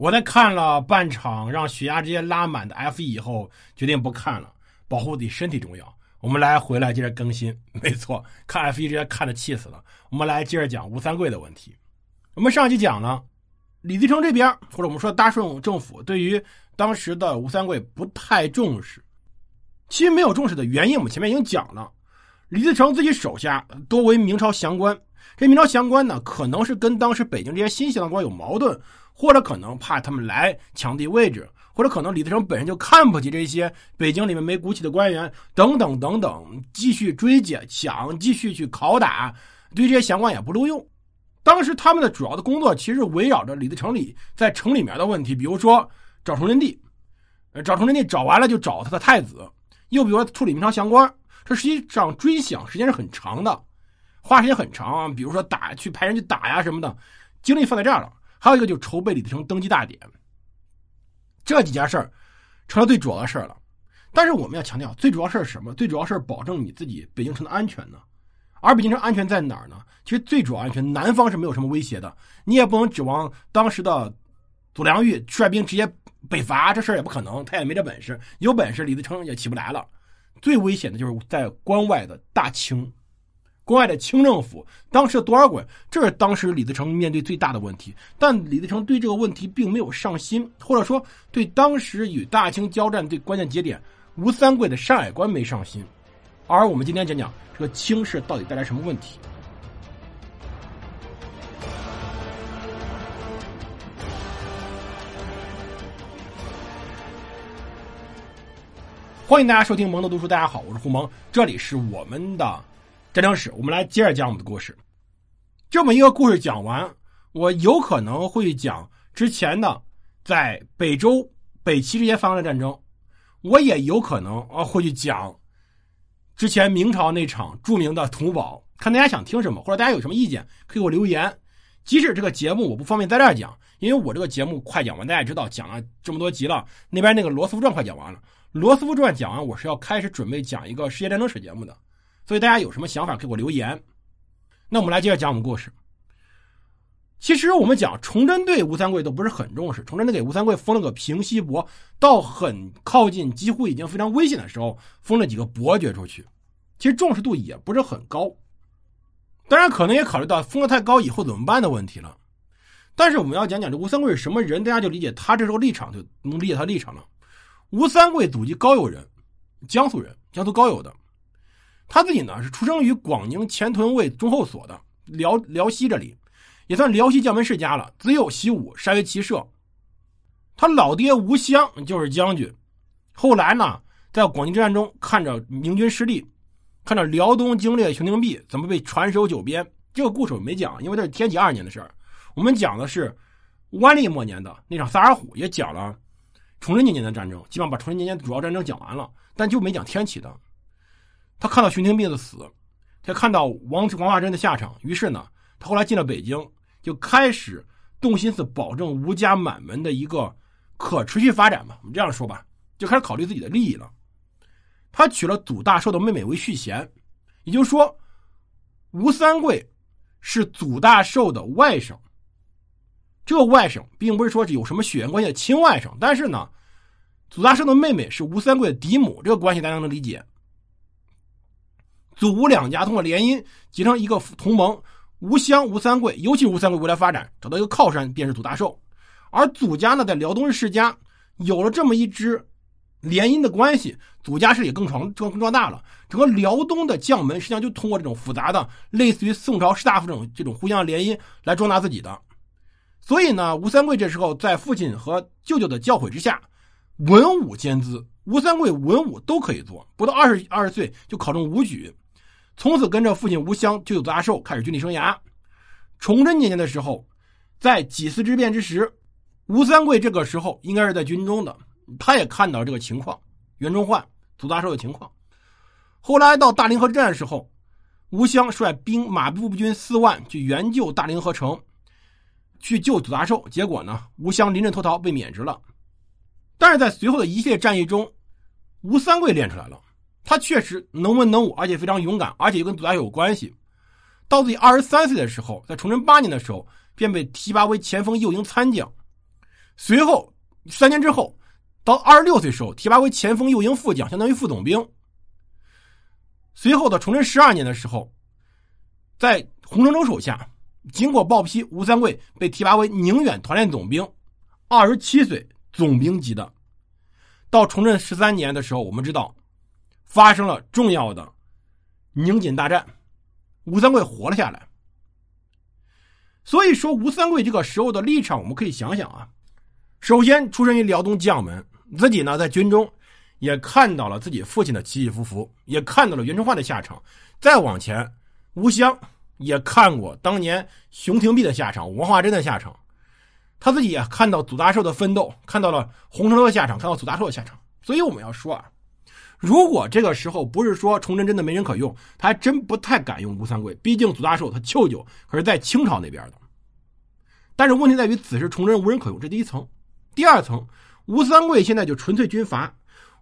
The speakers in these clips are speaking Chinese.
我在看了半场让血压直接拉满的 F 一以后，决定不看了，保护自己身体重要。我们来回来接着更新，没错，看 F 一直接看的气死了。我们来接着讲吴三桂的问题。我们上期讲了，李自成这边或者我们说大顺政府对于当时的吴三桂不太重视。其实没有重视的原因，我们前面已经讲了。李自成自己手下多为明朝降官，这明朝降官呢，可能是跟当时北京这些新降官有矛盾，或者可能怕他们来抢地位置，或者可能李自成本身就看不起这些北京里面没骨气的官员，等等等等，继续追剿，想继续去拷打，对这些降官也不录用。当时他们的主要的工作其实围绕着李自成里在城里面的问题，比如说找崇祯帝，找崇祯帝找完了就找他的太子。又比如说处理明朝降官，这实际上追想时间是很长的，花时间很长。比如说打去派人去打呀什么的，精力放在这儿了。还有一个就是筹备李自成登基大典，这几件事儿成了最主要的事儿了。但是我们要强调，最主要事儿是什么？最主要是保证你自己北京城的安全呢。而北京城安全在哪儿呢？其实最主要安全，南方是没有什么威胁的。你也不能指望当时的左良玉率兵直接。北伐这事儿也不可能，他也没这本事。有本事，李自成也起不来了。最危险的就是在关外的大清，关外的清政府，当时的多尔衮，这是当时李自成面对最大的问题。但李自成对这个问题并没有上心，或者说对当时与大清交战最关键节点吴三桂的山海关没上心。而我们今天讲讲这个清室到底带来什么问题。欢迎大家收听蒙德读书。大家好，我是胡蒙，这里是我们的战争史。我们来接着讲我们的故事。这么一个故事讲完，我有可能会讲之前的在北周、北齐这些发生的战争，我也有可能啊会去讲之前明朝那场著名的土堡。看大家想听什么，或者大家有什么意见，可以给我留言。即使这个节目我不方便在这儿讲，因为我这个节目快讲完，大家也知道讲了这么多集了，那边那个罗斯福传快讲完了。罗斯福传讲完，我是要开始准备讲一个世界战争史节目的，所以大家有什么想法给我留言。那我们来接着讲我们故事。其实我们讲崇祯对吴三桂都不是很重视，崇祯给吴三桂封了个平西伯，到很靠近，几乎已经非常危险的时候，封了几个伯爵出去，其实重视度也不是很高。当然，可能也考虑到封的太高以后怎么办的问题了。但是我们要讲讲这吴三桂是什么人，大家就理解他这时候立场，就能理解他立场了。吴三桂祖籍高邮人，江苏人，江苏高邮的。他自己呢是出生于广宁前屯卫中后所的辽辽西这里，也算辽西将门世家了。子有习武，善于骑射。他老爹吴襄就是将军，后来呢在广宁之战中看着明军失利，看着辽东经略熊廷弼怎么被传首九边，这个故事我没讲，因为这是天启二年的事儿。我们讲的是万历末年的那场萨尔浒，也讲了。崇祯年间的战争，基本上把崇祯年间的主要战争讲完了，但就没讲天启的。他看到熊廷弼的死，他看到王王化贞的下场，于是呢，他后来进了北京，就开始动心思保证吴家满门的一个可持续发展吧。我们这样说吧，就开始考虑自己的利益了。他娶了祖大寿的妹妹为续弦，也就是说，吴三桂是祖大寿的外甥。这个外甥并不是说有什么血缘关系的亲外甥，但是呢，祖大寿的妹妹是吴三桂的嫡母，这个关系大家能理解。祖吴两家通过联姻结成一个同盟，吴襄、吴三桂，尤其吴三桂未来发展找到一个靠山，便是祖大寿。而祖家呢，在辽东是世家有了这么一支联姻的关系，祖家势力更壮、更壮大了。整个辽东的将门实际上就通过这种复杂的，类似于宋朝士大夫这种这种互相联姻来壮大自己的。所以呢，吴三桂这时候在父亲和舅舅的教诲之下，文武兼资。吴三桂文武都可以做，不到二十二十岁就考中武举，从此跟着父亲吴襄、舅舅祖大寿开始军旅生涯。崇祯年间的时候，在几次之变之时，吴三桂这个时候应该是在军中的，他也看到这个情况，袁崇焕、祖大寿的情况。后来到大凌河之战的时候，吴襄率兵马步军四万去援救大凌河城。去救祖大寿，结果呢，吴襄临阵脱逃，被免职了。但是在随后的一系列战役中，吴三桂练出来了，他确实能文能武，而且非常勇敢，而且又跟祖大有关系。到自己二十三岁的时候，在崇祯八年的时候，便被提拔为前锋右营参将。随后三年之后，到二十六岁时候提拔为前锋右营副将，相当于副总兵。随后的崇祯十二年的时候，在洪承畴手下，经过报批，吴三桂被提拔为宁远团练总兵，二十七岁总兵级的。到崇祯十三年的时候，我们知道发生了重要的宁锦大战，吴三桂活了下来。所以说，吴三桂这个时候的立场，我们可以想想啊。首先，出身于辽东将门，自己呢在军中也看到了自己父亲的起起伏伏，也看到了袁崇焕的下场。再往前，吴襄也看过当年熊廷弼的下场，王化贞的下场。他自己也看到祖大寿的奋斗，看到了洪承畴的下场，看到祖大寿的下场。所以我们要说啊，如果这个时候不是说崇祯真的没人可用，他还真不太敢用吴三桂。毕竟祖大寿他舅舅可是在清朝那边的。但是问题在于，此时崇祯无人可用，这第一层。第二层，吴三桂现在就纯粹军阀。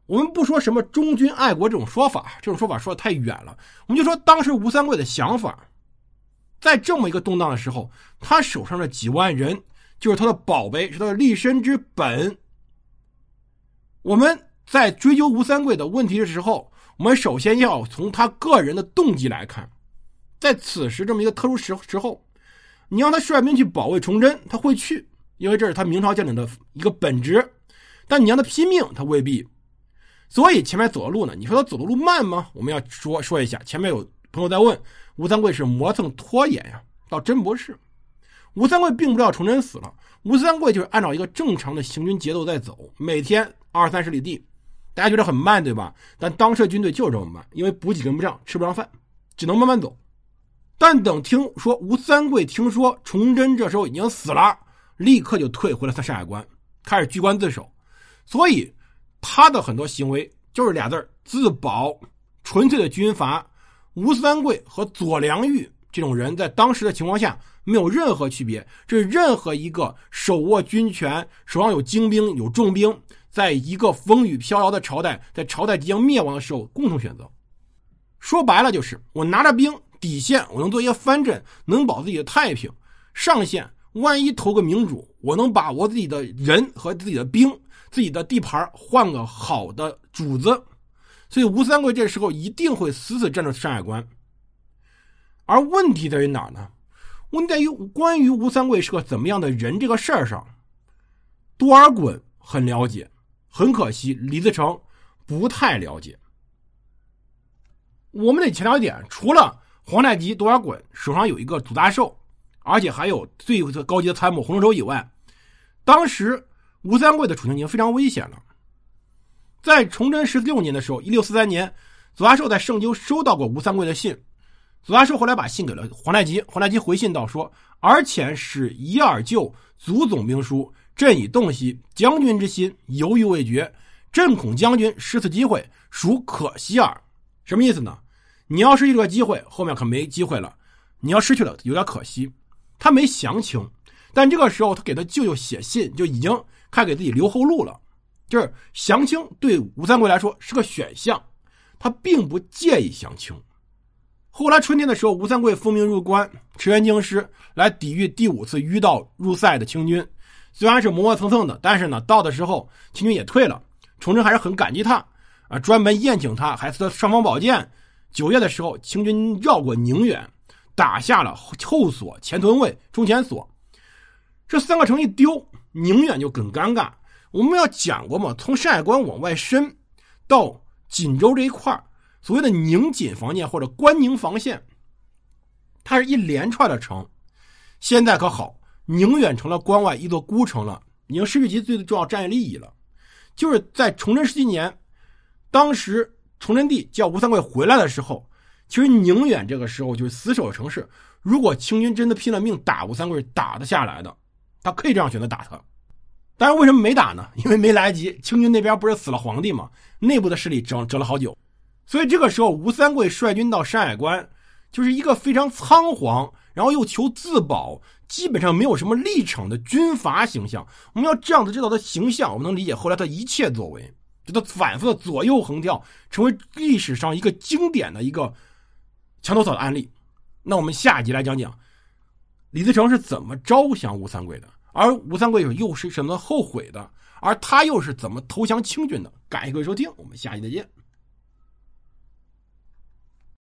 我们不说什么忠君爱国这种说法，这种说法说的太远了。我们就说当时吴三桂的想法，在这么一个动荡的时候，他手上的几万人。就是他的宝贝，是他的立身之本。我们在追究吴三桂的问题的时候，我们首先要从他个人的动机来看。在此时这么一个特殊时时候，你让他率兵去保卫崇祯，他会去，因为这是他明朝将领的一个本职。但你让他拼命，他未必。所以前面走的路呢，你说他走的路慢吗？我们要说说一下。前面有朋友在问，吴三桂是磨蹭拖延呀？倒真不是。吴三桂并不知道崇祯死了，吴三桂就是按照一个正常的行军节奏在走，每天二三十里地，大家觉得很慢，对吧？但当时的军队就是这么慢，因为补给跟不上，吃不上饭，只能慢慢走。但等听说吴三桂听说崇祯这时候已经死了，立刻就退回了他山海关，开始居关自守。所以他的很多行为就是俩字自保，纯粹的军阀。吴三桂和左良玉这种人在当时的情况下。没有任何区别，这是任何一个手握军权、手上有精兵、有重兵，在一个风雨飘摇的朝代，在朝代即将灭亡的时候，共同选择。说白了就是，我拿着兵底线，我能做一个藩镇，能保自己的太平；上线，万一投个明主，我能把我自己的人和自己的兵、自己的地盘换个好的主子。所以吴三桂这时候一定会死死站在山海关。而问题在于哪呢？问题在于关于吴三桂是个怎么样的人这个事儿上，多尔衮很了解，很可惜李自成不太了解。我们得强调一点，除了皇太极多尔衮手上有一个祖大寿，而且还有最高级的参谋洪承畴以外，当时吴三桂的处境已经非常危险了。在崇祯十六年的时候，一六四三年，祖大寿在盛京收到过吴三桂的信。祖大寿后来把信给了皇太极，皇太极回信道说：“而遣使一二就祖总兵书，朕已洞悉将军之心，犹豫未决。朕恐将军失此机会，属可惜耳。”什么意思呢？你要失去这个机会，后面可没机会了。你要失去了，有点可惜。他没详情，但这个时候他给他舅舅写信，就已经开始给自己留后路了。就是详情对吴三桂来说是个选项，他并不介意详情。后来春天的时候，吴三桂奉命入关，驰援京师，来抵御第五次迂道入塞的清军。虽然是磨磨蹭蹭的，但是呢，到的时候清军也退了。崇祯还是很感激他，啊，专门宴请他，还赐他尚方宝剑。九月的时候，清军绕过宁远，打下了后所、前屯卫、中前所。这三个城一丢，宁远就很尴尬。我们要讲过嘛，从山海关往外伸，到锦州这一块。所谓的宁锦防线或者关宁防线，它是一连串的城。现在可好，宁远成了关外一座孤城了，已经失去其最重要战略利益了。就是在崇祯十七年，当时崇祯帝叫吴三桂回来的时候，其实宁远这个时候就是死守的城市。如果清军真的拼了命打吴三桂，打得下来的，他可以这样选择打他。但是为什么没打呢？因为没来得及。清军那边不是死了皇帝吗？内部的势力整整了好久。所以这个时候，吴三桂率军到山海关，就是一个非常仓皇，然后又求自保，基本上没有什么立场的军阀形象。我们要这样子知道他形象，我们能理解后来他一切作为，就他反复的左右横跳，成为历史上一个经典的一个墙头草的案例。那我们下集来讲讲李自成是怎么招降吴三桂的，而吴三桂又是什么后悔的？而他又是怎么投降清军的？感谢各位收听，我们下期再见。